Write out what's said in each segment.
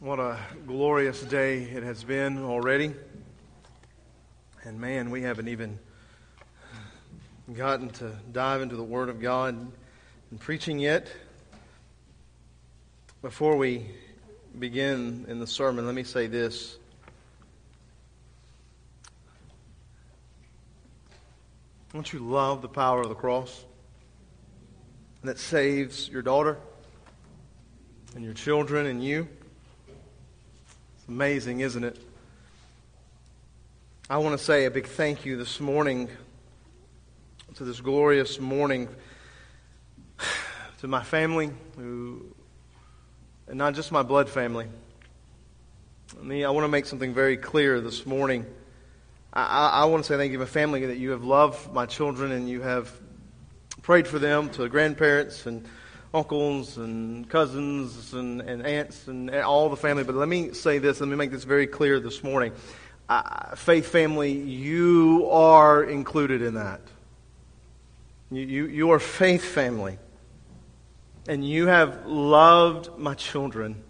What a glorious day it has been already. And man, we haven't even gotten to dive into the Word of God and preaching yet. Before we begin in the sermon, let me say this. Don't you love the power of the cross? That saves your daughter and your children and you. Amazing, isn't it? I want to say a big thank you this morning to this glorious morning to my family, who, and not just my blood family. I I want to make something very clear this morning. I, I, I want to say thank you to my family that you have loved my children and you have prayed for them, to the grandparents and uncles and cousins and, and aunts and all the family. But let me say this, let me make this very clear this morning. Uh, faith family, you are included in that. You, you, you are faith family. And you have loved my children.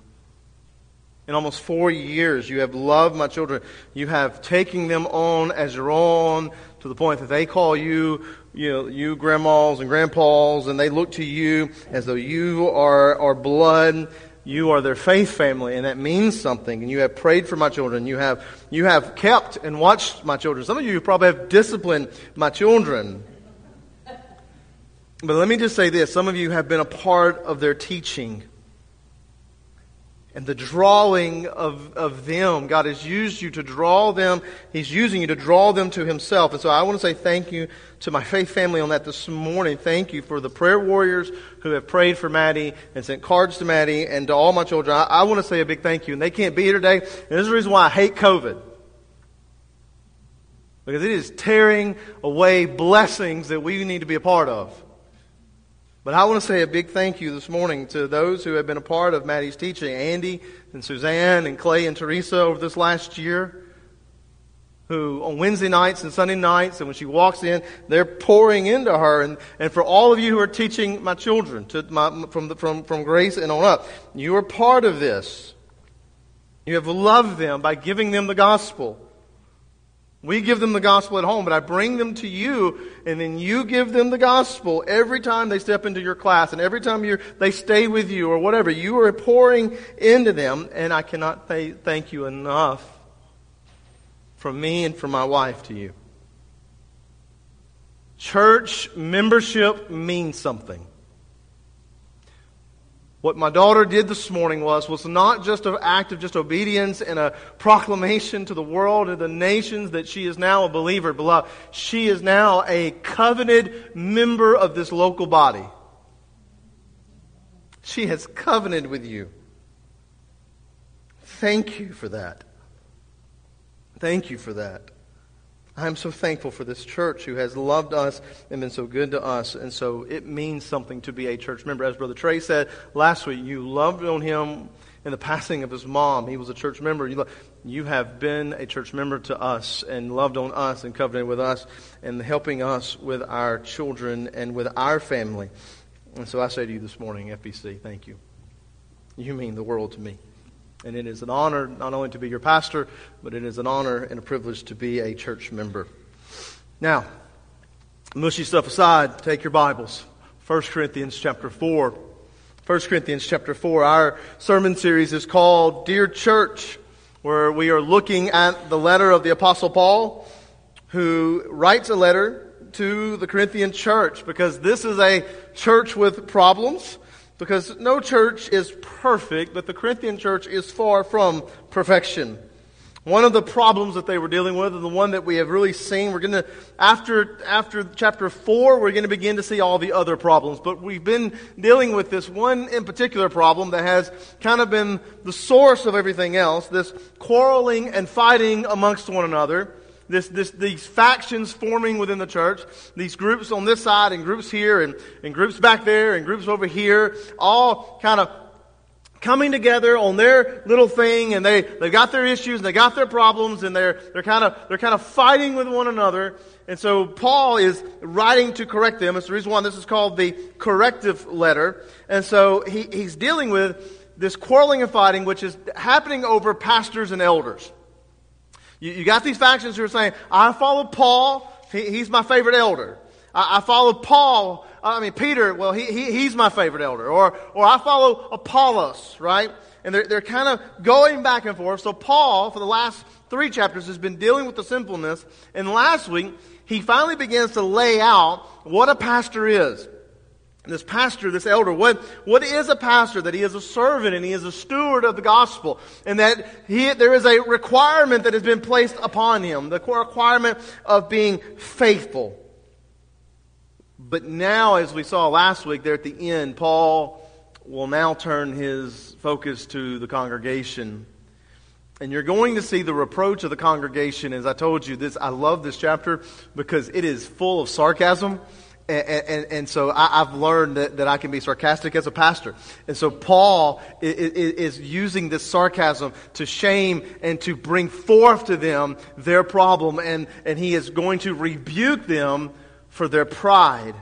In almost four years, you have loved my children. You have taken them on as your own to the point that they call you you know, you grandmas and grandpas, and they look to you as though you are, are blood. You are their faith family, and that means something. And you have prayed for my children. You have, you have kept and watched my children. Some of you probably have disciplined my children. But let me just say this some of you have been a part of their teaching and the drawing of, of them. God has used you to draw them. He's using you to draw them to Himself. And so I want to say thank you to my faith family on that this morning. Thank you for the prayer warriors who have prayed for Maddie and sent cards to Maddie and to all my children. I, I want to say a big thank you. And they can't be here today. And this is the reason why I hate COVID. Because it is tearing away blessings that we need to be a part of. But I want to say a big thank you this morning to those who have been a part of Maddie's teaching Andy and Suzanne and Clay and Teresa over this last year. Who on Wednesday nights and Sunday nights, and when she walks in, they're pouring into her. And, and for all of you who are teaching my children to my, from, the, from, from grace and on up, you are part of this. You have loved them by giving them the gospel. We give them the gospel at home, but I bring them to you, and then you give them the gospel every time they step into your class, and every time they stay with you or whatever. You are pouring into them, and I cannot th- thank you enough from me and from my wife to you. Church membership means something. What my daughter did this morning was, was not just an act of just obedience and a proclamation to the world and the nations that she is now a believer, beloved. She is now a covenanted member of this local body. She has covenanted with you. Thank you for that. Thank you for that. I'm so thankful for this church who has loved us and been so good to us. And so it means something to be a church member. As Brother Trey said last week, you loved on him in the passing of his mom. He was a church member. You, you have been a church member to us and loved on us and covenanted with us and helping us with our children and with our family. And so I say to you this morning, FBC, thank you. You mean the world to me. And it is an honor not only to be your pastor, but it is an honor and a privilege to be a church member. Now, mushy stuff aside, take your Bibles. 1 Corinthians chapter 4. 1 Corinthians chapter 4. Our sermon series is called Dear Church, where we are looking at the letter of the Apostle Paul, who writes a letter to the Corinthian church because this is a church with problems because no church is perfect, but the Corinthian church is far from perfection. One of the problems that they were dealing with, and the one that we have really seen, we're going to, after, after chapter 4, we're going to begin to see all the other problems. But we've been dealing with this one in particular problem that has kind of been the source of everything else, this quarreling and fighting amongst one another this, this, these factions forming within the church, these groups on this side and groups here and, and groups back there and groups over here, all kind of coming together on their little thing and they, they've got their issues and they got their problems and they're, they're kind of, they're kind of fighting with one another. And so Paul is writing to correct them. It's the reason why this is called the corrective letter. And so he, he's dealing with this quarreling and fighting which is happening over pastors and elders. You, you got these factions who are saying, I follow Paul, he, he's my favorite elder. I, I follow Paul, I mean, Peter, well, he, he, he's my favorite elder. Or, or I follow Apollos, right? And they're, they're kind of going back and forth. So Paul, for the last three chapters, has been dealing with the sinfulness. And last week, he finally begins to lay out what a pastor is this pastor, this elder, what, what is a pastor? That he is a servant and he is a steward of the gospel. And that he, there is a requirement that has been placed upon him. The requirement of being faithful. But now, as we saw last week there at the end, Paul will now turn his focus to the congregation. And you're going to see the reproach of the congregation. As I told you, this, I love this chapter because it is full of sarcasm. And, and, and, so I, have learned that, that I can be sarcastic as a pastor. And so Paul is, is, using this sarcasm to shame and to bring forth to them their problem. And, and he is going to rebuke them for their pride.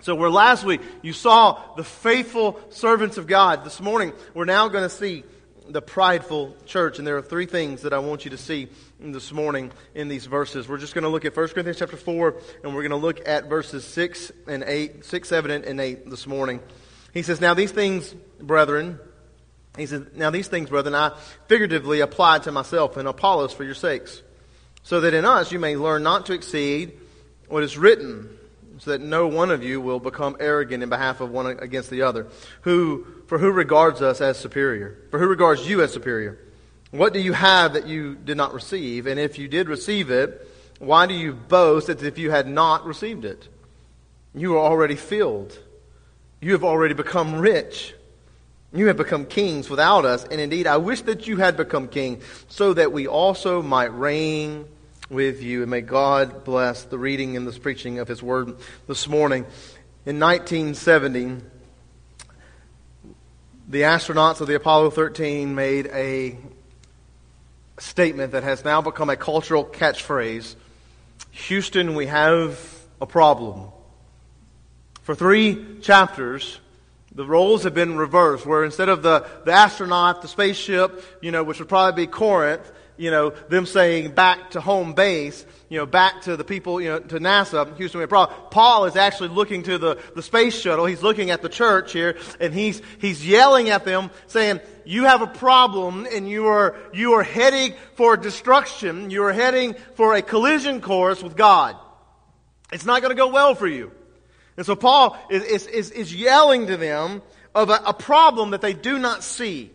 So where last week you saw the faithful servants of God, this morning we're now going to see the prideful church. And there are three things that I want you to see this morning in these verses. We're just going to look at 1 Corinthians chapter 4, and we're going to look at verses 6 and 8, 6, 7, and 8 this morning. He says, Now these things, brethren, he says, Now these things, brethren, I figuratively applied to myself and Apollos for your sakes, so that in us you may learn not to exceed what is written so that no one of you will become arrogant in behalf of one against the other. Who, for who regards us as superior? For who regards you as superior? What do you have that you did not receive? And if you did receive it, why do you boast as if you had not received it? You are already filled. You have already become rich. You have become kings without us. And indeed, I wish that you had become king so that we also might reign with you. And may God bless the reading and the preaching of His Word this morning. In 1970, the astronauts of the Apollo 13 made a statement that has now become a cultural catchphrase Houston, we have a problem. For three chapters, the roles have been reversed, where instead of the, the astronaut, the spaceship, you know, which would probably be Corinth, you know, them saying back to home base, you know, back to the people, you know, to NASA, Houston, we problem. Paul is actually looking to the, the space shuttle. He's looking at the church here, and he's, he's yelling at them, saying, you have a problem, and you are, you are heading for destruction. You are heading for a collision course with God. It's not going to go well for you. And so Paul is, is, is, yelling to them of a, a problem that they do not see.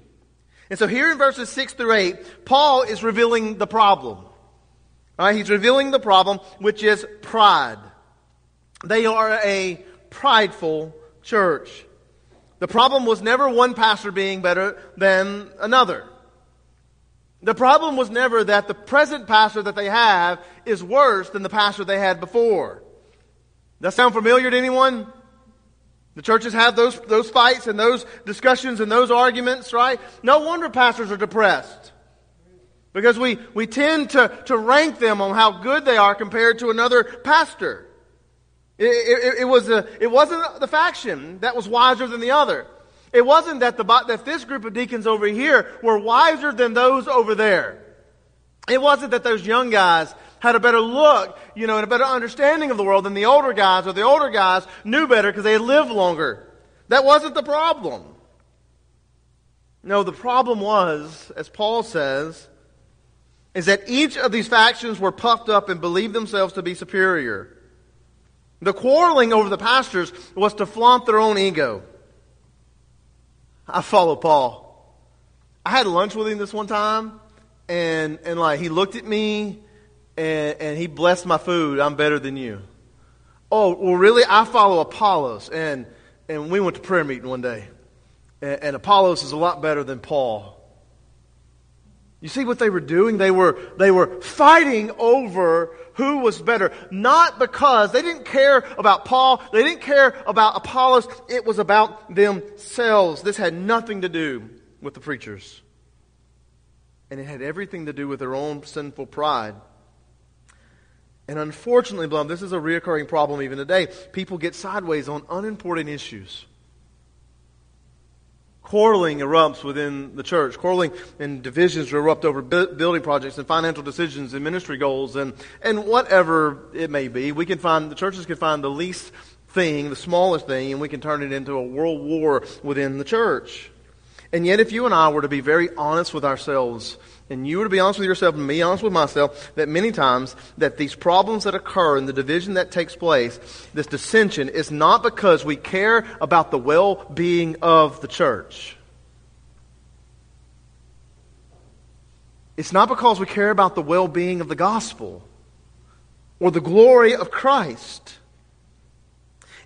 And so here in verses 6 through 8, Paul is revealing the problem. Right, he's revealing the problem, which is pride. They are a prideful church. The problem was never one pastor being better than another. The problem was never that the present pastor that they have is worse than the pastor they had before. Does that sound familiar to anyone? The churches have those, those fights and those discussions and those arguments, right? No wonder pastors are depressed. Because we, we tend to, to rank them on how good they are compared to another pastor. It, it, it, was a, it wasn't the faction that was wiser than the other. It wasn't that, the, that this group of deacons over here were wiser than those over there. It wasn't that those young guys had a better look, you know, and a better understanding of the world than the older guys, or the older guys knew better because they lived longer. That wasn't the problem. No, the problem was, as Paul says, is that each of these factions were puffed up and believed themselves to be superior. The quarreling over the pastors was to flaunt their own ego. I follow Paul. I had lunch with him this one time, and, and like he looked at me and, and he blessed my food. I'm better than you. Oh, well, really? I follow Apollos. And, and we went to prayer meeting one day. And, and Apollos is a lot better than Paul. You see what they were doing? They were, they were fighting over who was better. Not because they didn't care about Paul, they didn't care about Apollos. It was about themselves. This had nothing to do with the preachers. And it had everything to do with their own sinful pride. And unfortunately, beloved, this is a reoccurring problem even today. People get sideways on unimportant issues. Quarreling erupts within the church. Quarreling and divisions erupt over building projects and financial decisions and ministry goals and, and whatever it may be. We can find, the churches can find the least thing, the smallest thing, and we can turn it into a world war within the church. And yet, if you and I were to be very honest with ourselves, and you were to be honest with yourself and me honest with myself, that many times that these problems that occur and the division that takes place, this dissension, is not because we care about the well-being of the church. It's not because we care about the well-being of the gospel or the glory of Christ.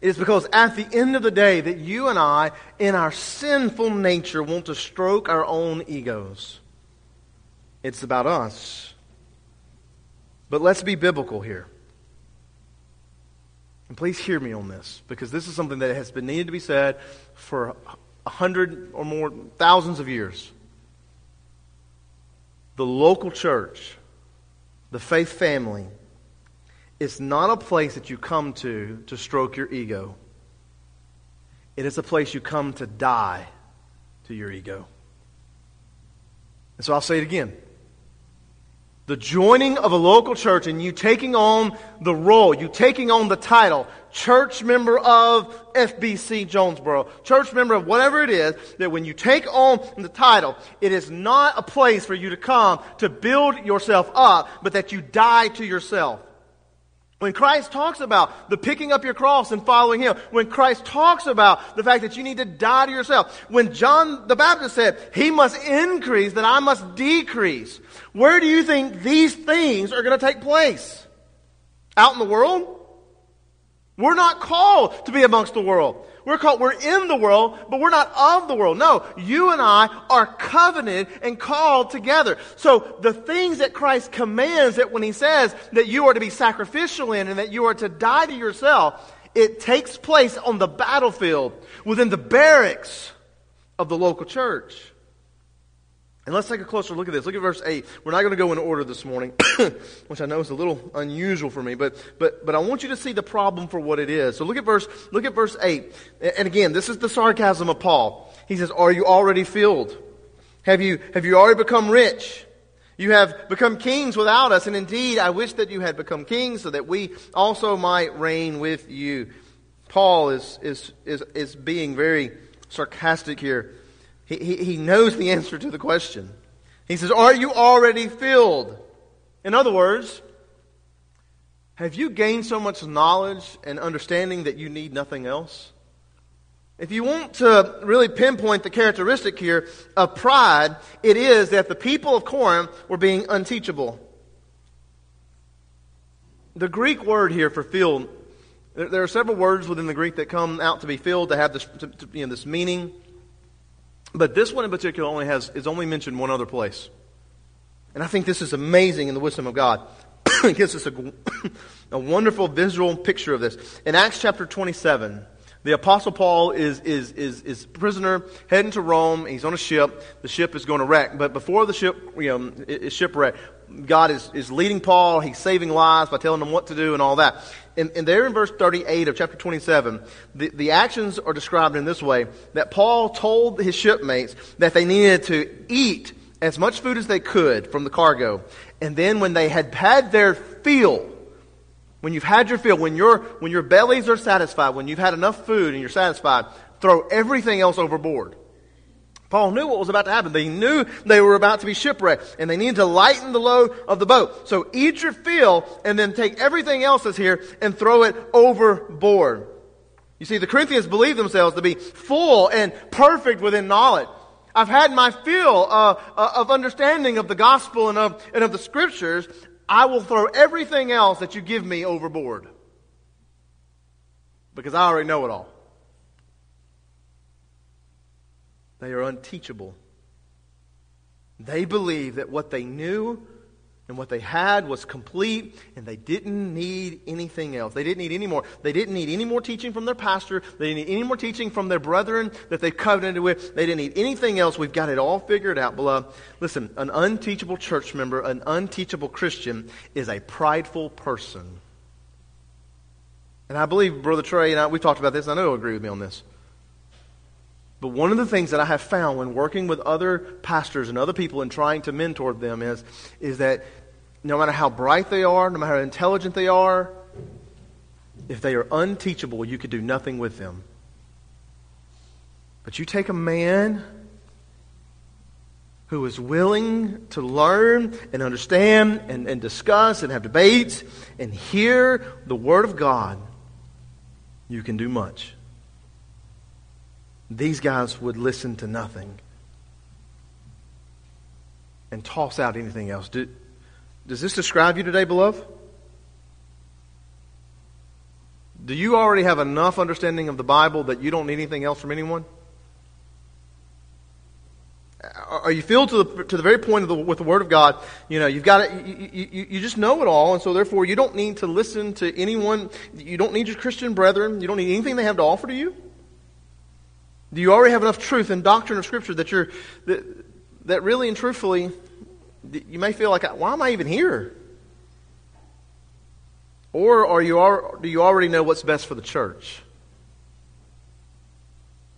It is because at the end of the day that you and I, in our sinful nature, want to stroke our own egos. It's about us. But let's be biblical here. And please hear me on this, because this is something that has been needed to be said for a hundred or more thousands of years. The local church, the faith family, is not a place that you come to to stroke your ego. It is a place you come to die to your ego. And so I'll say it again. The joining of a local church and you taking on the role, you taking on the title, church member of FBC Jonesboro, church member of whatever it is, that when you take on the title, it is not a place for you to come to build yourself up, but that you die to yourself. When Christ talks about the picking up your cross and following Him, when Christ talks about the fact that you need to die to yourself, when John the Baptist said, He must increase, that I must decrease, where do you think these things are going to take place? Out in the world? We're not called to be amongst the world. We're called, we're in the world, but we're not of the world. No, you and I are covenanted and called together. So the things that Christ commands that when he says that you are to be sacrificial in and that you are to die to yourself, it takes place on the battlefield within the barracks of the local church. And let's take a closer look at this. Look at verse 8. We're not going to go in order this morning, which I know is a little unusual for me, but, but, but I want you to see the problem for what it is. So look at verse, look at verse 8. And again, this is the sarcasm of Paul. He says, Are you already filled? Have you, have you already become rich? You have become kings without us, and indeed, I wish that you had become kings so that we also might reign with you. Paul is, is, is, is being very sarcastic here. He, he, knows the answer to the question. He says, Are you already filled? In other words, have you gained so much knowledge and understanding that you need nothing else? If you want to really pinpoint the characteristic here of pride, it is that the people of Corinth were being unteachable. The Greek word here for filled, there are several words within the Greek that come out to be filled to have this, to, to, you know, this meaning. But this one in particular only has, is only mentioned one other place. And I think this is amazing in the wisdom of God. it gives us a, a wonderful visual picture of this. In Acts chapter 27, the Apostle Paul is, is, is, is prisoner heading to Rome. He's on a ship. The ship is going to wreck. But before the ship you know, is shipwrecked, God is, is leading Paul. He's saving lives by telling him what to do and all that. And, and there in verse 38 of chapter 27, the, the actions are described in this way that Paul told his shipmates that they needed to eat as much food as they could from the cargo. And then when they had had their fill, when you've had your fill, when, your when your bellies are satisfied, when you've had enough food and you're satisfied, throw everything else overboard. Paul knew what was about to happen. They knew they were about to be shipwrecked and they needed to lighten the load of the boat. So eat your fill and then take everything else that's here and throw it overboard. You see, the Corinthians believed themselves to be full and perfect within knowledge. I've had my fill uh, uh, of understanding of the gospel and of, and of the scriptures. I will throw everything else that you give me overboard because I already know it all. They are unteachable. They believe that what they knew and what they had was complete, and they didn't need anything else. They didn't need any more. They didn't need any more teaching from their pastor. They didn't need any more teaching from their brethren that they've covenanted with. They didn't need anything else. We've got it all figured out, beloved. Listen, an unteachable church member, an unteachable Christian, is a prideful person. And I believe Brother Trey and I, we talked about this, I know he'll agree with me on this. But one of the things that I have found when working with other pastors and other people and trying to mentor them is, is that no matter how bright they are, no matter how intelligent they are, if they are unteachable, you could do nothing with them. But you take a man who is willing to learn and understand and, and discuss and have debates and hear the Word of God, you can do much. These guys would listen to nothing and toss out anything else. Do, does this describe you today, beloved? Do you already have enough understanding of the Bible that you don't need anything else from anyone? Are you filled to the, to the very point the, with the Word of God? You know, you've got it, you, you, you just know it all, and so therefore you don't need to listen to anyone. You don't need your Christian brethren. You don't need anything they have to offer to you. Do you already have enough truth and doctrine of Scripture that you're, that, that really and truthfully, you may feel like, why am I even here? Or are you, do you already know what's best for the church?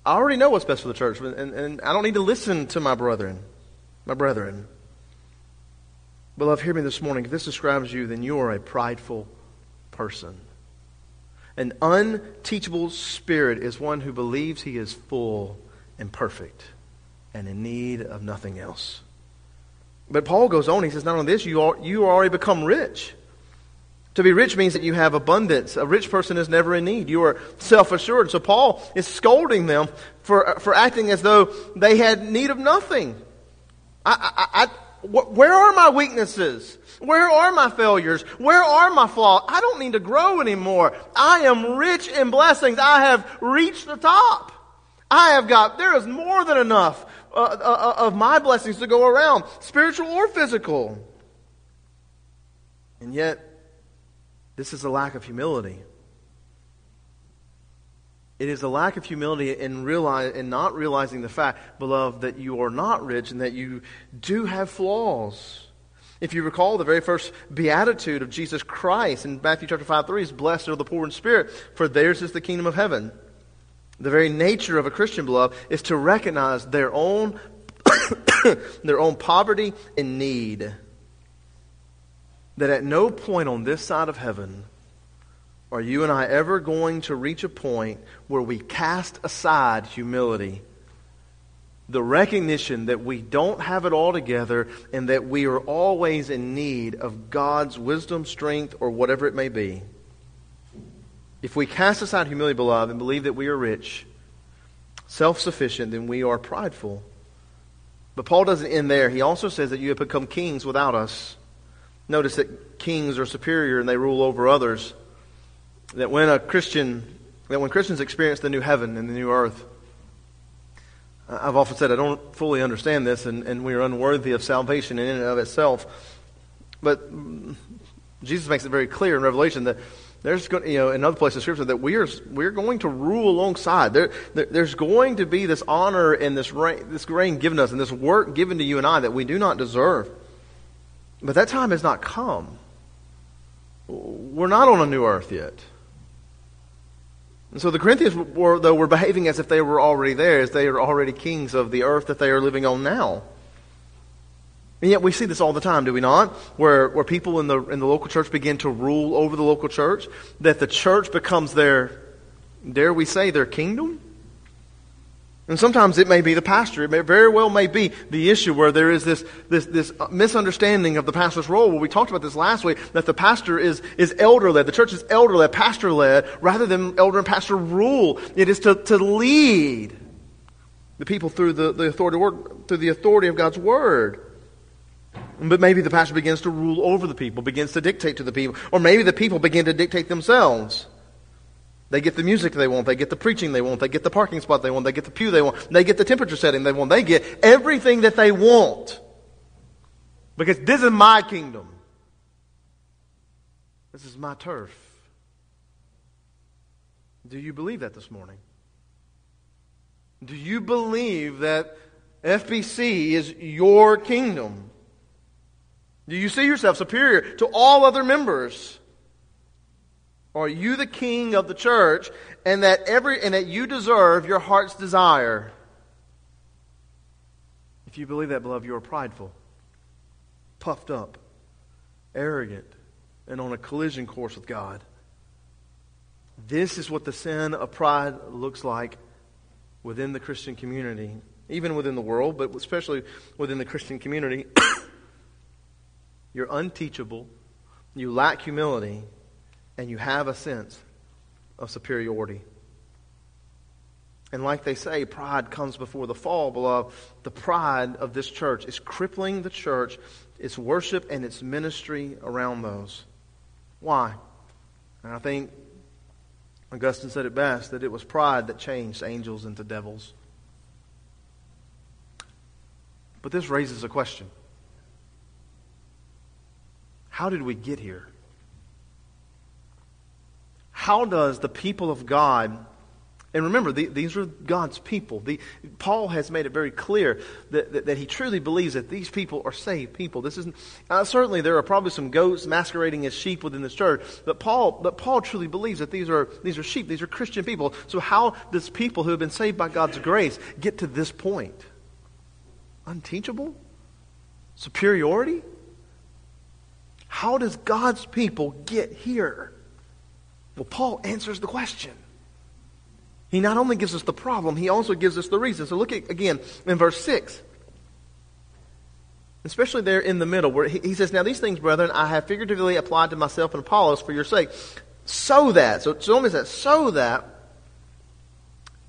I already know what's best for the church, and, and I don't need to listen to my brethren. My brethren. Beloved, hear me this morning. If this describes you, then you are a prideful person. An unteachable spirit is one who believes he is full and perfect and in need of nothing else. But Paul goes on, he says, not only this, you, are, you already become rich. To be rich means that you have abundance. A rich person is never in need. You are self assured. So Paul is scolding them for, for acting as though they had need of nothing. Where are my weaknesses? Where are my failures? Where are my flaws? I don't need to grow anymore. I am rich in blessings. I have reached the top. I have got, there is more than enough uh, uh, uh, of my blessings to go around, spiritual or physical. And yet, this is a lack of humility. It is a lack of humility in, realize, in not realizing the fact, beloved, that you are not rich and that you do have flaws. If you recall, the very first beatitude of Jesus Christ in Matthew chapter 5 3 is blessed are the poor in spirit, for theirs is the kingdom of heaven. The very nature of a Christian, beloved, is to recognize their own, their own poverty and need. That at no point on this side of heaven are you and I ever going to reach a point where we cast aside humility. The recognition that we don't have it all together and that we are always in need of God's wisdom, strength, or whatever it may be. If we cast aside humility, beloved, and believe that we are rich, self sufficient, then we are prideful. But Paul doesn't end there. He also says that you have become kings without us. Notice that kings are superior and they rule over others. That when a Christian, that when Christians experience the new heaven and the new earth, I've often said I don't fully understand this and, and we are unworthy of salvation in and of itself. But Jesus makes it very clear in Revelation that there's going, you know, in other places of Scripture that we are we're going to rule alongside. There, there, there's going to be this honor and this reign, this reign given us and this work given to you and I that we do not deserve. But that time has not come. We're not on a new earth yet. And so the Corinthians were, though, were behaving as if they were already there, as they are already kings of the earth that they are living on now. And yet we see this all the time, do we not? Where, where people in the, in the local church begin to rule over the local church, that the church becomes their, dare we say, their kingdom? And sometimes it may be the pastor. It may very well may be the issue where there is this, this, this misunderstanding of the pastor's role. Well, we talked about this last week, that the pastor is, is elder-led. The church is elder-led, pastor-led, rather than elder and pastor rule. It is to, to lead the people through the, the authority, word, through the authority of God's word. But maybe the pastor begins to rule over the people, begins to dictate to the people, or maybe the people begin to dictate themselves. They get the music they want, they get the preaching they want, they get the parking spot they want, they get the pew they want, they get the temperature setting they want, they get everything that they want. Because this is my kingdom. This is my turf. Do you believe that this morning? Do you believe that FBC is your kingdom? Do you see yourself superior to all other members? Are you the king of the church and that every and that you deserve your heart's desire? If you believe that, beloved, you are prideful, puffed up, arrogant, and on a collision course with God. This is what the sin of pride looks like within the Christian community, even within the world, but especially within the Christian community. You're unteachable, you lack humility, and you have a sense of superiority. And like they say, pride comes before the fall, beloved. The pride of this church is crippling the church, its worship, and its ministry around those. Why? And I think Augustine said it best that it was pride that changed angels into devils. But this raises a question How did we get here? How does the people of God and remember, the, these are God's people. The, Paul has made it very clear that, that, that, he truly believes that these people are saved people. This isn't, uh, certainly there are probably some goats masquerading as sheep within this church, but Paul, but Paul truly believes that these are, these are sheep, these are Christian people. So how does people who have been saved by God's grace get to this point? Unteachable? Superiority? How does God's people get here? Well, Paul answers the question. He not only gives us the problem, he also gives us the reason. So look at, again in verse 6. Especially there in the middle, where he, says, Now these things, brethren, I have figuratively applied to myself and Apollos for your sake. So that, so, so that, so that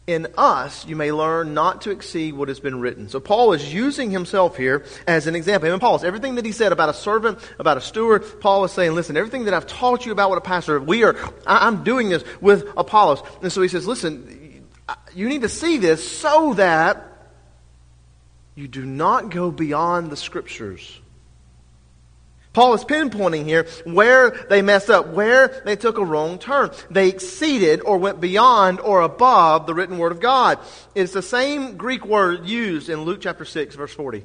in us you may learn not to exceed what has been written. So Paul is using himself here as an example. And Paul, everything that he said about a servant, about a steward, Paul is saying, listen, everything that I've taught you about what a pastor, we are, I, I'm doing this with Apollos. And so he says, listen, you need to see this so that you do not go beyond the scriptures. Paul is pinpointing here where they messed up, where they took a wrong turn. They exceeded or went beyond or above the written word of God. It's the same Greek word used in Luke chapter 6, verse 40,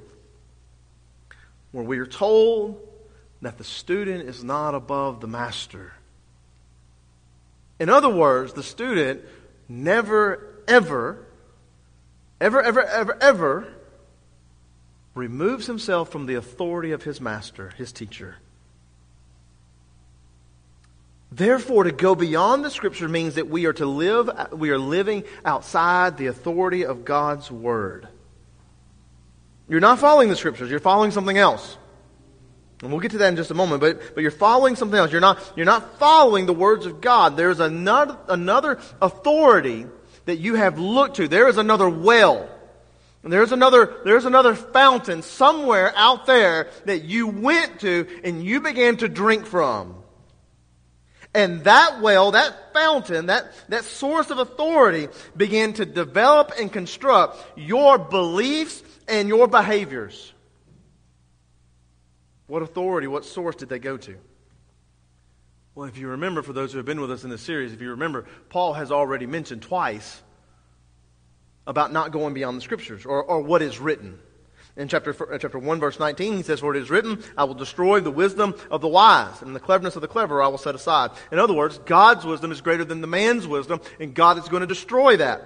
where we are told that the student is not above the master. In other words, the student never, ever, ever, ever, ever, ever removes himself from the authority of his master, his teacher. Therefore, to go beyond the scripture means that we are to live, we are living outside the authority of God's word. You're not following the scriptures, you're following something else. And we'll get to that in just a moment, but, but you're following something else. You're not, you're not following the words of God. There's another, another authority that you have looked to. There is another well and there's another, there's another fountain somewhere out there that you went to and you began to drink from. And that well, that fountain, that, that source of authority began to develop and construct your beliefs and your behaviors. What authority, what source did they go to? Well, if you remember, for those who have been with us in this series, if you remember, Paul has already mentioned twice about not going beyond the scriptures or, or what is written. In chapter, uh, chapter 1, verse 19, he says, For it is written, I will destroy the wisdom of the wise, and the cleverness of the clever I will set aside. In other words, God's wisdom is greater than the man's wisdom, and God is going to destroy that.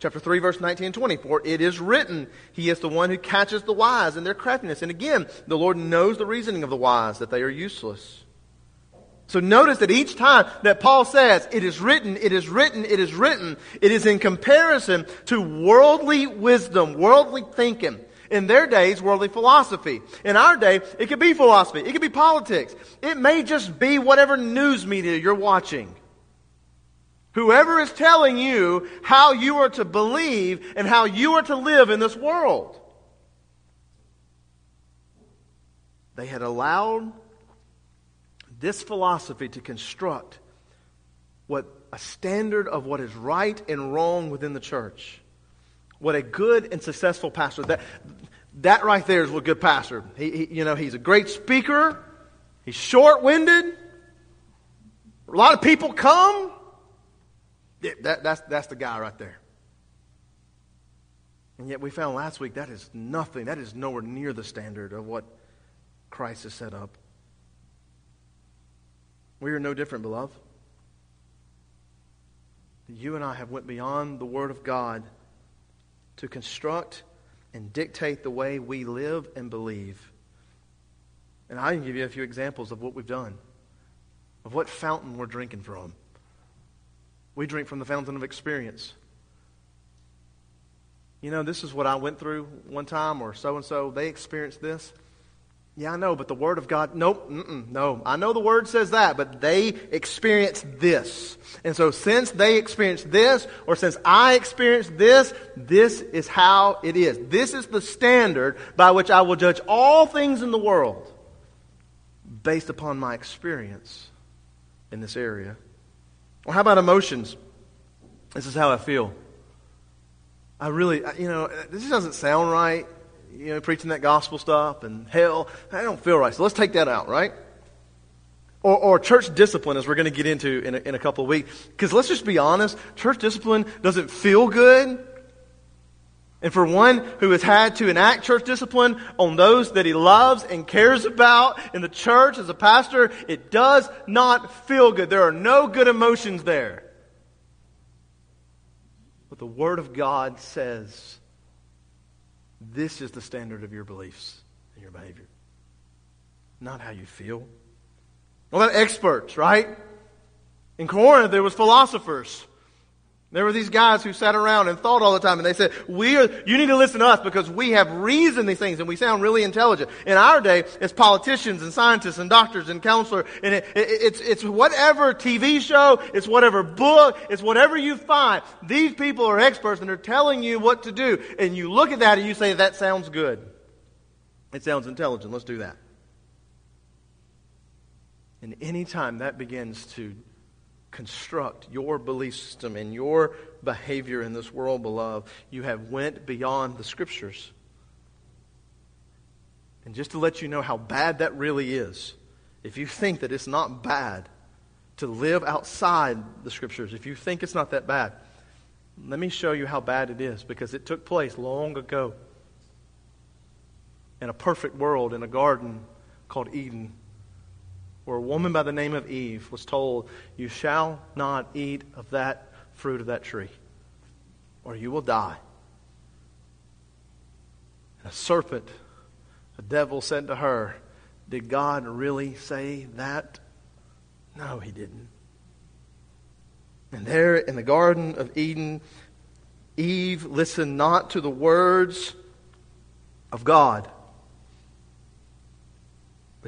Chapter 3, verse 19 and 20. For it is written, He is the one who catches the wise in their craftiness. And again, the Lord knows the reasoning of the wise, that they are useless. So notice that each time that Paul says, it is written, it is written, it is written, it is in comparison to worldly wisdom, worldly thinking. In their days, worldly philosophy. In our day, it could be philosophy. It could be politics. It may just be whatever news media you're watching. Whoever is telling you how you are to believe and how you are to live in this world. They had allowed this philosophy to construct what a standard of what is right and wrong within the church. What a good and successful pastor. That, that right there is what a good pastor. He, he, you know, he's a great speaker. He's short-winded. A lot of people come. Yeah, that, that's, that's the guy right there. And yet we found last week that is nothing. That is nowhere near the standard of what Christ has set up. We are no different, beloved. You and I have went beyond the Word of God to construct and dictate the way we live and believe. And I can give you a few examples of what we've done, of what fountain we're drinking from. We drink from the fountain of experience. You know, this is what I went through one time, or so and so, they experienced this. Yeah, I know, but the Word of God, nope, no. I know the Word says that, but they experienced this. And so since they experienced this, or since I experienced this, this is how it is. This is the standard by which I will judge all things in the world based upon my experience in this area. Well, how about emotions? This is how I feel. I really, you know, this doesn't sound right you know, preaching that gospel stuff and hell. I don't feel right. So let's take that out, right? Or, or church discipline, as we're going to get into in a, in a couple of weeks. Because let's just be honest, church discipline doesn't feel good. And for one who has had to enact church discipline on those that he loves and cares about in the church as a pastor, it does not feel good. There are no good emotions there. But the Word of God says this is the standard of your beliefs and your behavior, not how you feel. Well, about experts, right? In Corinth, there was philosophers. There were these guys who sat around and thought all the time, and they said, "We are. You need to listen to us because we have reasoned these things, and we sound really intelligent." In our day, it's politicians and scientists and doctors and counselors, and it, it, it's it's whatever TV show, it's whatever book, it's whatever you find. These people are experts, and they're telling you what to do, and you look at that and you say, "That sounds good. It sounds intelligent. Let's do that." And anytime that begins to construct your belief system and your behavior in this world, beloved, you have went beyond the scriptures. And just to let you know how bad that really is, if you think that it's not bad to live outside the scriptures, if you think it's not that bad, let me show you how bad it is because it took place long ago in a perfect world in a garden called Eden where a woman by the name of Eve was told, You shall not eat of that fruit of that tree, or you will die. And a serpent, a devil, said to her, Did God really say that? No, he didn't. And there in the Garden of Eden, Eve listened not to the words of God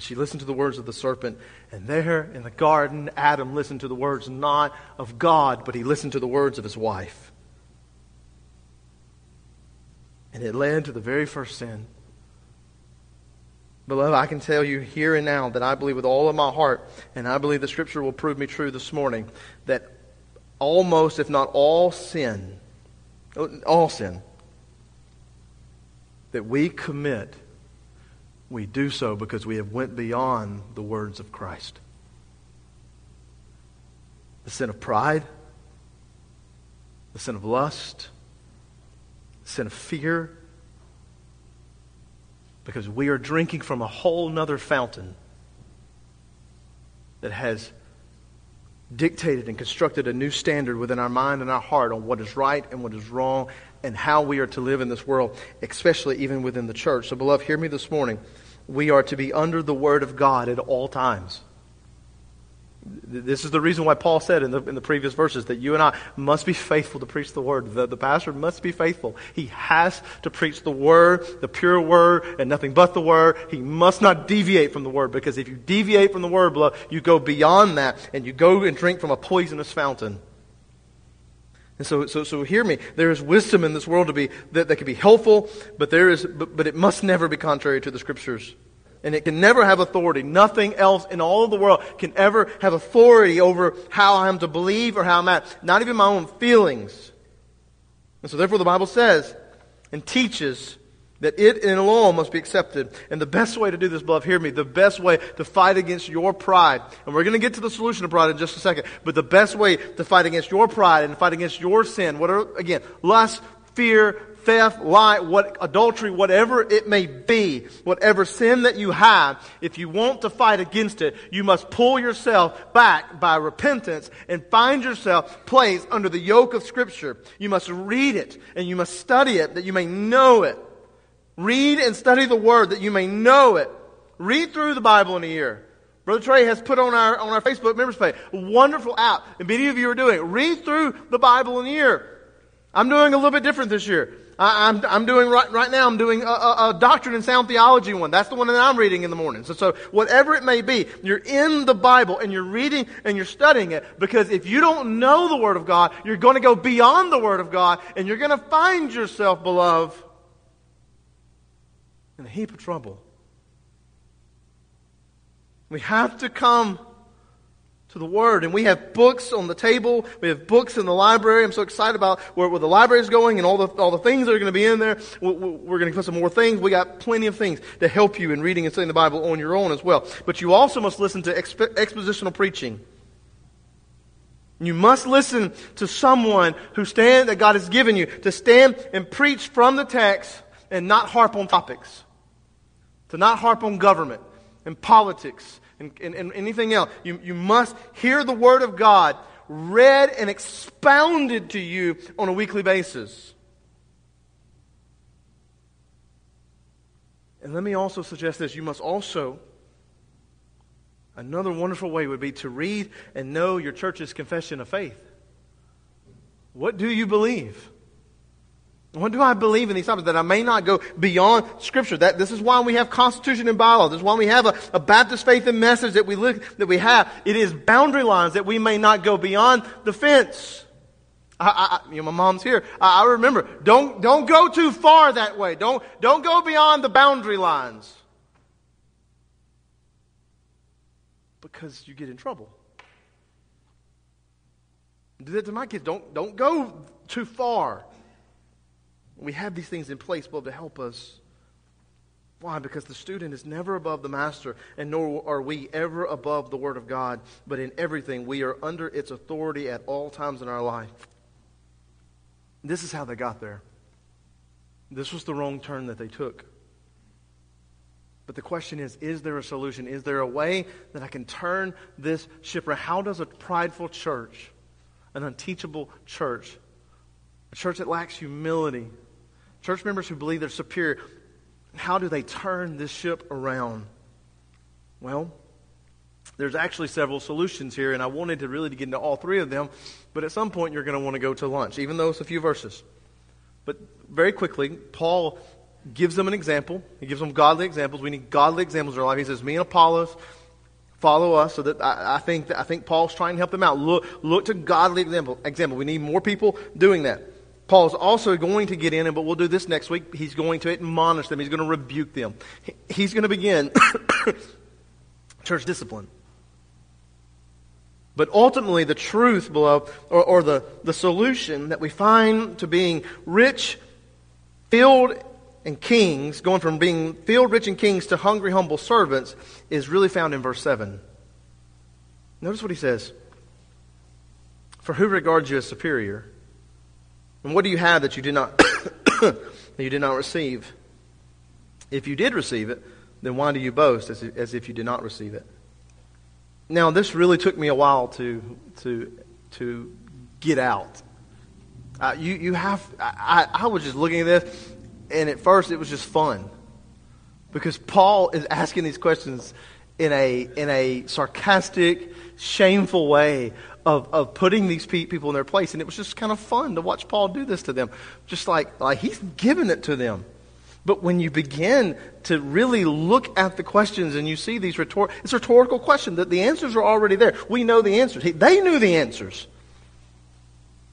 but she listened to the words of the serpent. And there in the garden, Adam listened to the words not of God, but he listened to the words of his wife. And it led to the very first sin. Beloved, I can tell you here and now that I believe with all of my heart, and I believe the Scripture will prove me true this morning, that almost, if not all sin, oh, all sin, that we commit we do so because we have went beyond the words of Christ. The sin of pride, the sin of lust, the sin of fear, because we are drinking from a whole nother fountain that has dictated and constructed a new standard within our mind and our heart on what is right and what is wrong and how we are to live in this world, especially even within the church. So, beloved, hear me this morning. We are to be under the Word of God at all times. This is the reason why Paul said in the, in the previous verses that you and I must be faithful to preach the Word. The, the pastor must be faithful. He has to preach the Word, the pure Word, and nothing but the Word. He must not deviate from the Word because if you deviate from the Word, you go beyond that and you go and drink from a poisonous fountain. And so, so, so hear me. There is wisdom in this world to be, that, that can be helpful, but there is, but, but it must never be contrary to the scriptures. And it can never have authority. Nothing else in all of the world can ever have authority over how I'm to believe or how I'm at. Not even my own feelings. And so therefore the Bible says and teaches that it and alone must be accepted. And the best way to do this, beloved, hear me, the best way to fight against your pride, and we're going to get to the solution of pride in just a second, but the best way to fight against your pride and fight against your sin, what are, again, lust, fear, theft, lie, what, adultery, whatever it may be, whatever sin that you have, if you want to fight against it, you must pull yourself back by repentance and find yourself placed under the yoke of Scripture. You must read it and you must study it that you may know it Read and study the Word that you may know it. Read through the Bible in a year. Brother Trey has put on our, on our Facebook members page a wonderful app, and many of you are doing it. Read through the Bible in a year. I'm doing a little bit different this year. I, am I'm, I'm doing right, right now, I'm doing a, a, a, doctrine and sound theology one. That's the one that I'm reading in the morning. So, so whatever it may be, you're in the Bible and you're reading and you're studying it because if you don't know the Word of God, you're going to go beyond the Word of God and you're going to find yourself, beloved, in a heap of trouble. We have to come to the Word. And we have books on the table. We have books in the library. I'm so excited about where, where the library is going and all the, all the things that are going to be in there. We're, we're going to put some more things. We got plenty of things to help you in reading and studying the Bible on your own as well. But you also must listen to exp- expositional preaching. You must listen to someone who stand that God has given you to stand and preach from the text and not harp on topics. To not harp on government and politics and, and, and anything else. You, you must hear the Word of God read and expounded to you on a weekly basis. And let me also suggest this you must also, another wonderful way would be to read and know your church's confession of faith. What do you believe? What do I believe in these topics? That I may not go beyond Scripture. That this is why we have Constitution and bylaws. This is why we have a, a Baptist faith and message that we look that we have. It is boundary lines that we may not go beyond the fence. I, I, you know, my mom's here. I, I remember. Don't don't go too far that way. Don't don't go beyond the boundary lines because you get in trouble. Do that to my kids. Don't don't go too far. We have these things in place, both to help us. Why? Because the student is never above the master, and nor are we ever above the Word of God. But in everything, we are under its authority at all times in our life. This is how they got there. This was the wrong turn that they took. But the question is is there a solution? Is there a way that I can turn this ship around? How does a prideful church, an unteachable church, a church that lacks humility, Church members who believe they're superior, how do they turn this ship around? Well, there's actually several solutions here, and I wanted to really get into all three of them, but at some point you're going to want to go to lunch, even though it's a few verses. But very quickly, Paul gives them an example. He gives them godly examples. We need godly examples in our life. He says, Me and Apollos follow us. So that I, I think that I think Paul's trying to help them out. Look, look to godly example. Example. We need more people doing that. Paul's also going to get in, and but we'll do this next week. He's going to admonish them. He's going to rebuke them. He's going to begin church discipline. But ultimately, the truth, beloved, or, or the, the solution that we find to being rich, filled, and kings, going from being filled, rich, and kings to hungry, humble servants, is really found in verse 7. Notice what he says For who regards you as superior? And what do you have that you did not that you did not receive? If you did receive it, then why do you boast as if, as if you did not receive it? Now, this really took me a while to to to get out. Uh, you you have I, I was just looking at this, and at first it was just fun because Paul is asking these questions in a in a sarcastic, shameful way of, of putting these people in their place. And it was just kind of fun to watch Paul do this to them. Just like, like he's giving it to them. But when you begin to really look at the questions and you see these rhetor- it's a rhetorical question that the answers are already there. We know the answers. They knew the answers.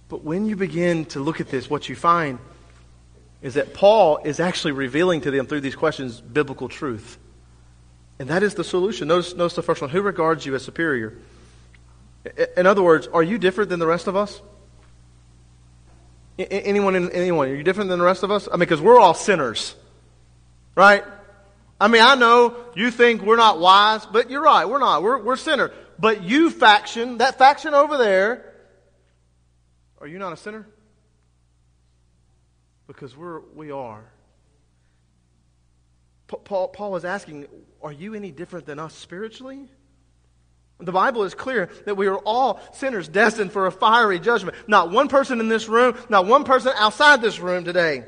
But when you begin to look at this, what you find is that Paul is actually revealing to them through these questions biblical truth. And that is the solution. Notice, notice the first one. Who regards you as superior? In other words, are you different than the rest of us? Anyone, anyone, are you different than the rest of us? I mean, because we're all sinners, right? I mean, I know you think we're not wise, but you're right, we're not. We're, we're sinner. But you faction, that faction over there, are you not a sinner? Because we're, we are. Paul, Paul is asking, are you any different than us spiritually? The Bible is clear that we are all sinners destined for a fiery judgment. Not one person in this room, not one person outside this room today.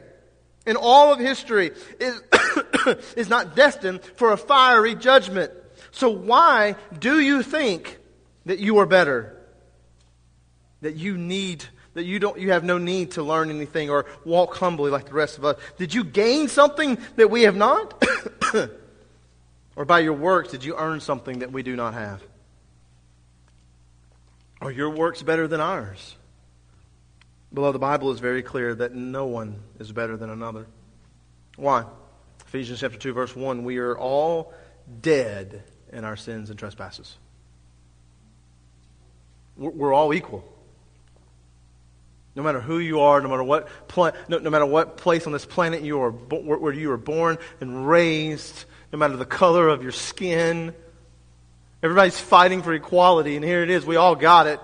in all of history is, is not destined for a fiery judgment. So why do you think that you are better? That you need that you don't you have no need to learn anything or walk humbly like the rest of us. Did you gain something that we have not? or by your works did you earn something that we do not have? Are your works better than ours? Below, the Bible is very clear that no one is better than another. Why? Ephesians chapter 2, verse 1 We are all dead in our sins and trespasses. We're all equal. No matter who you are, no matter what, pla- no, no, matter what place on this planet you are, where, where you were born and raised, no matter the color of your skin, everybody's fighting for equality, and here it is. We all got it.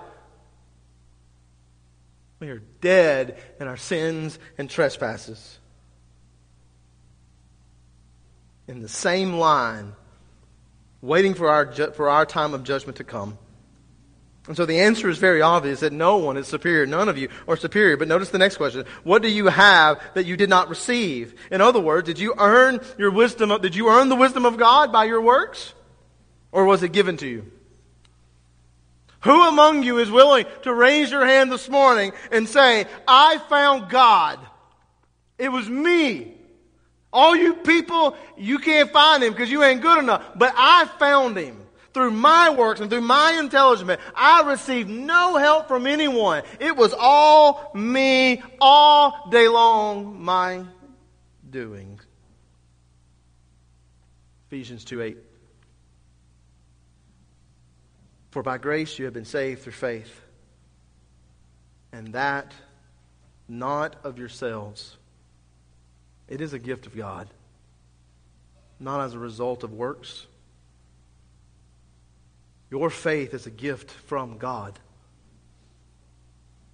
We are dead in our sins and trespasses. In the same line, waiting for our, for our time of judgment to come. And so the answer is very obvious that no one is superior. None of you are superior. But notice the next question. What do you have that you did not receive? In other words, did you earn your wisdom, did you earn the wisdom of God by your works? Or was it given to you? Who among you is willing to raise your hand this morning and say, I found God? It was me. All you people, you can't find him because you ain't good enough. But I found him through my works and through my intelligence. I received no help from anyone. It was all me, all day long, my doing. Ephesians 2 8. For by grace you have been saved through faith, and that not of yourselves. It is a gift of God, not as a result of works your faith is a gift from God.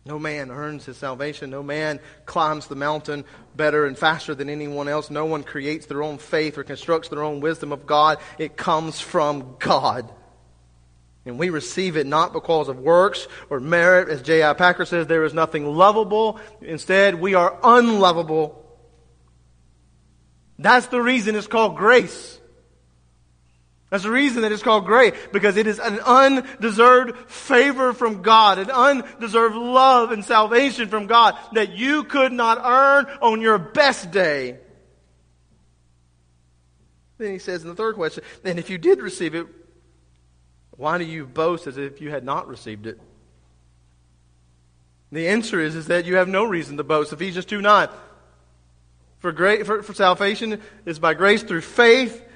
No man earns his salvation. No man climbs the mountain better and faster than anyone else. No one creates their own faith or constructs their own wisdom of God. It comes from God. And we receive it not because of works or merit. As J.I. Packer says, there is nothing lovable. Instead, we are unlovable. That's the reason it's called grace. That's the reason that it's called grace, because it is an undeserved favor from God, an undeserved love and salvation from God that you could not earn on your best day. Then he says in the third question, then if you did receive it, why do you boast as if you had not received it? The answer is, is that you have no reason to boast. Ephesians 2 9. For, great, for, for salvation is by grace through faith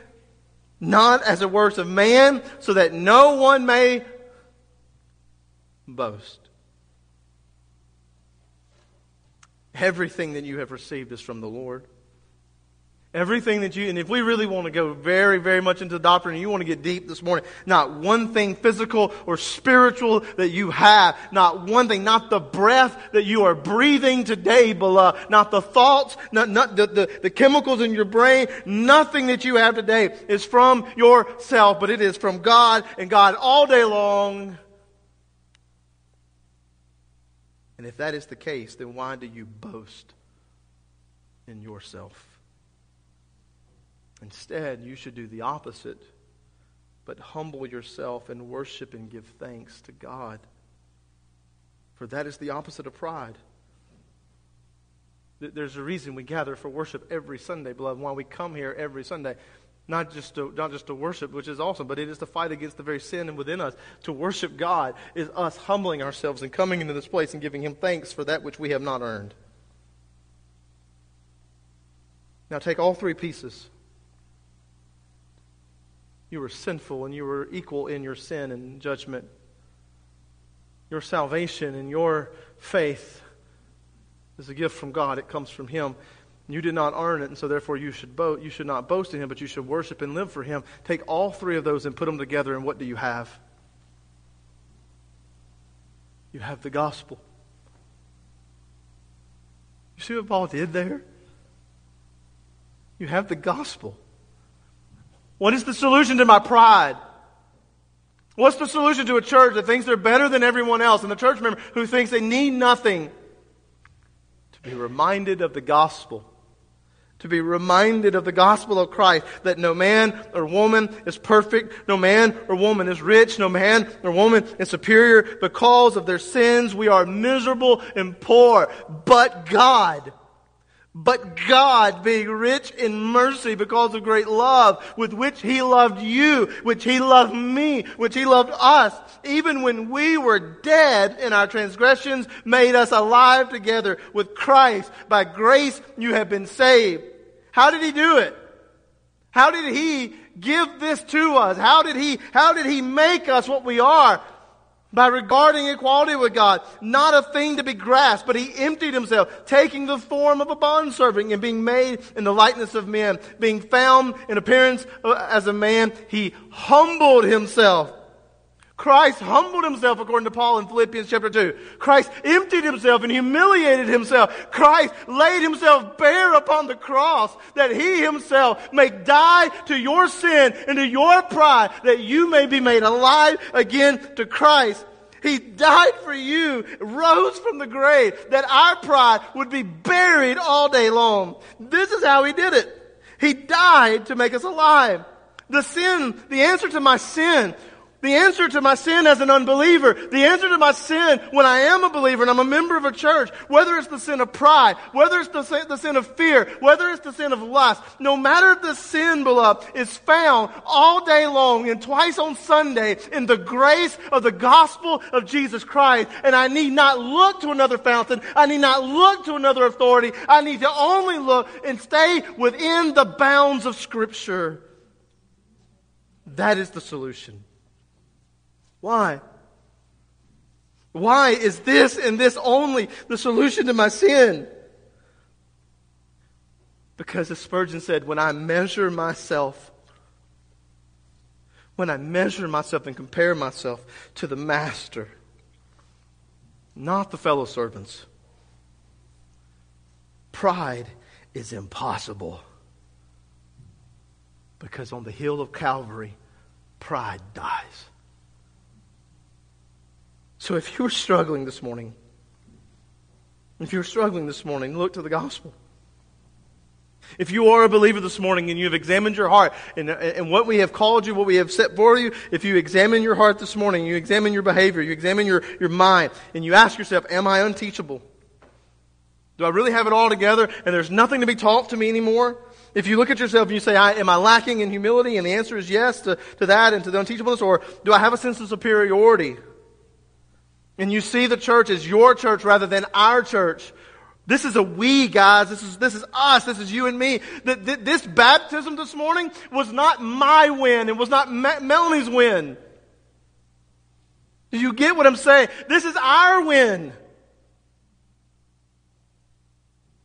not as the works of man, so that no one may boast. Everything that you have received is from the Lord. Everything that you, and if we really want to go very, very much into the doctrine and you want to get deep this morning, not one thing physical or spiritual that you have, not one thing, not the breath that you are breathing today, beloved, not the thoughts, not, not the, the, the chemicals in your brain, nothing that you have today is from yourself, but it is from God and God all day long. And if that is the case, then why do you boast in yourself? Instead, you should do the opposite, but humble yourself and worship and give thanks to God. For that is the opposite of pride. There's a reason we gather for worship every Sunday, beloved, why we come here every Sunday. Not just, to, not just to worship, which is awesome, but it is to fight against the very sin within us. To worship God is us humbling ourselves and coming into this place and giving Him thanks for that which we have not earned. Now take all three pieces you were sinful and you were equal in your sin and judgment. Your salvation and your faith is a gift from God. It comes from Him. You did not earn it, and so therefore you should, bo- you should not boast in Him, but you should worship and live for Him. Take all three of those and put them together, and what do you have? You have the gospel. You see what Paul did there? You have the gospel. What is the solution to my pride? What's the solution to a church that thinks they're better than everyone else and the church member who thinks they need nothing? To be reminded of the gospel. to be reminded of the gospel of Christ that no man or woman is perfect, no man or woman is rich, no man or woman is superior. Because of their sins, we are miserable and poor. But God, but God, being rich in mercy because of great love with which He loved you, which He loved me, which He loved us, even when we were dead in our transgressions, made us alive together with Christ. By grace you have been saved. How did He do it? How did He give this to us? How did He, how did He make us what we are? By regarding equality with God not a thing to be grasped, but he emptied himself, taking the form of a bondservant and being made in the likeness of men, being found in appearance uh, as a man, he humbled himself Christ humbled himself according to Paul in Philippians chapter 2. Christ emptied himself and humiliated himself. Christ laid himself bare upon the cross that he himself may die to your sin and to your pride that you may be made alive again to Christ. He died for you, rose from the grave, that our pride would be buried all day long. This is how he did it. He died to make us alive. The sin, the answer to my sin the answer to my sin as an unbeliever, the answer to my sin when I am a believer and I'm a member of a church, whether it's the sin of pride, whether it's the sin, the sin of fear, whether it's the sin of lust, no matter the sin, beloved, is found all day long and twice on Sunday in the grace of the gospel of Jesus Christ. And I need not look to another fountain. I need not look to another authority. I need to only look and stay within the bounds of Scripture. That is the solution. Why? Why is this and this only the solution to my sin? Because as Spurgeon said, when I measure myself, when I measure myself and compare myself to the master, not the fellow servants, pride is impossible. Because on the hill of Calvary, pride dies. So if you're struggling this morning, if you're struggling this morning, look to the gospel. If you are a believer this morning and you have examined your heart and, and what we have called you, what we have set for you, if you examine your heart this morning, you examine your behavior, you examine your, your mind, and you ask yourself, am I unteachable? Do I really have it all together and there's nothing to be taught to me anymore? If you look at yourself and you say, am I lacking in humility? And the answer is yes to, to that and to the unteachableness, or do I have a sense of superiority? And you see the church as your church rather than our church, this is a we, guys. This is, this is us. This is you and me. This baptism this morning was not my win. It was not Melanie's win. Do you get what I'm saying? This is our win.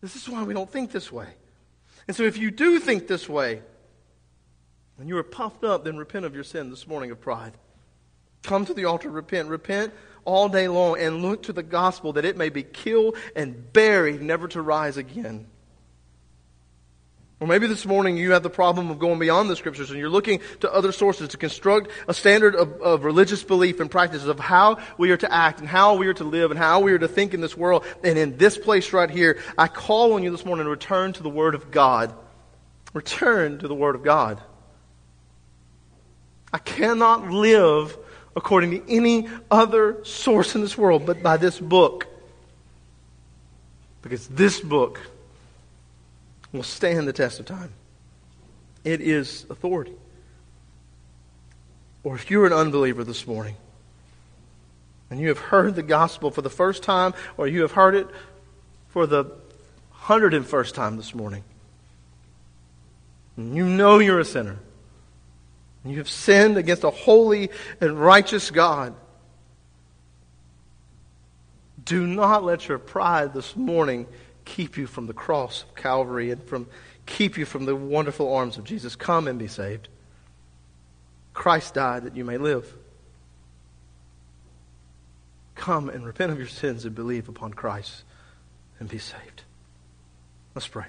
This is why we don't think this way. And so if you do think this way, and you are puffed up, then repent of your sin this morning of pride. Come to the altar, repent. Repent all day long and look to the gospel that it may be killed and buried, never to rise again. Or maybe this morning you have the problem of going beyond the scriptures and you're looking to other sources to construct a standard of, of, religious belief and practices of how we are to act and how we are to live and how we are to think in this world. And in this place right here, I call on you this morning to return to the Word of God. Return to the Word of God. I cannot live according to any other source in this world but by this book. Because this book will stand the test of time. It is authority. Or if you're an unbeliever this morning and you have heard the gospel for the first time or you have heard it for the 101st time this morning, and you know you're a sinner you have sinned against a holy and righteous God. Do not let your pride this morning keep you from the cross of Calvary and from keep you from the wonderful arms of Jesus. Come and be saved. Christ died that you may live. Come and repent of your sins and believe upon Christ and be saved. Let's pray.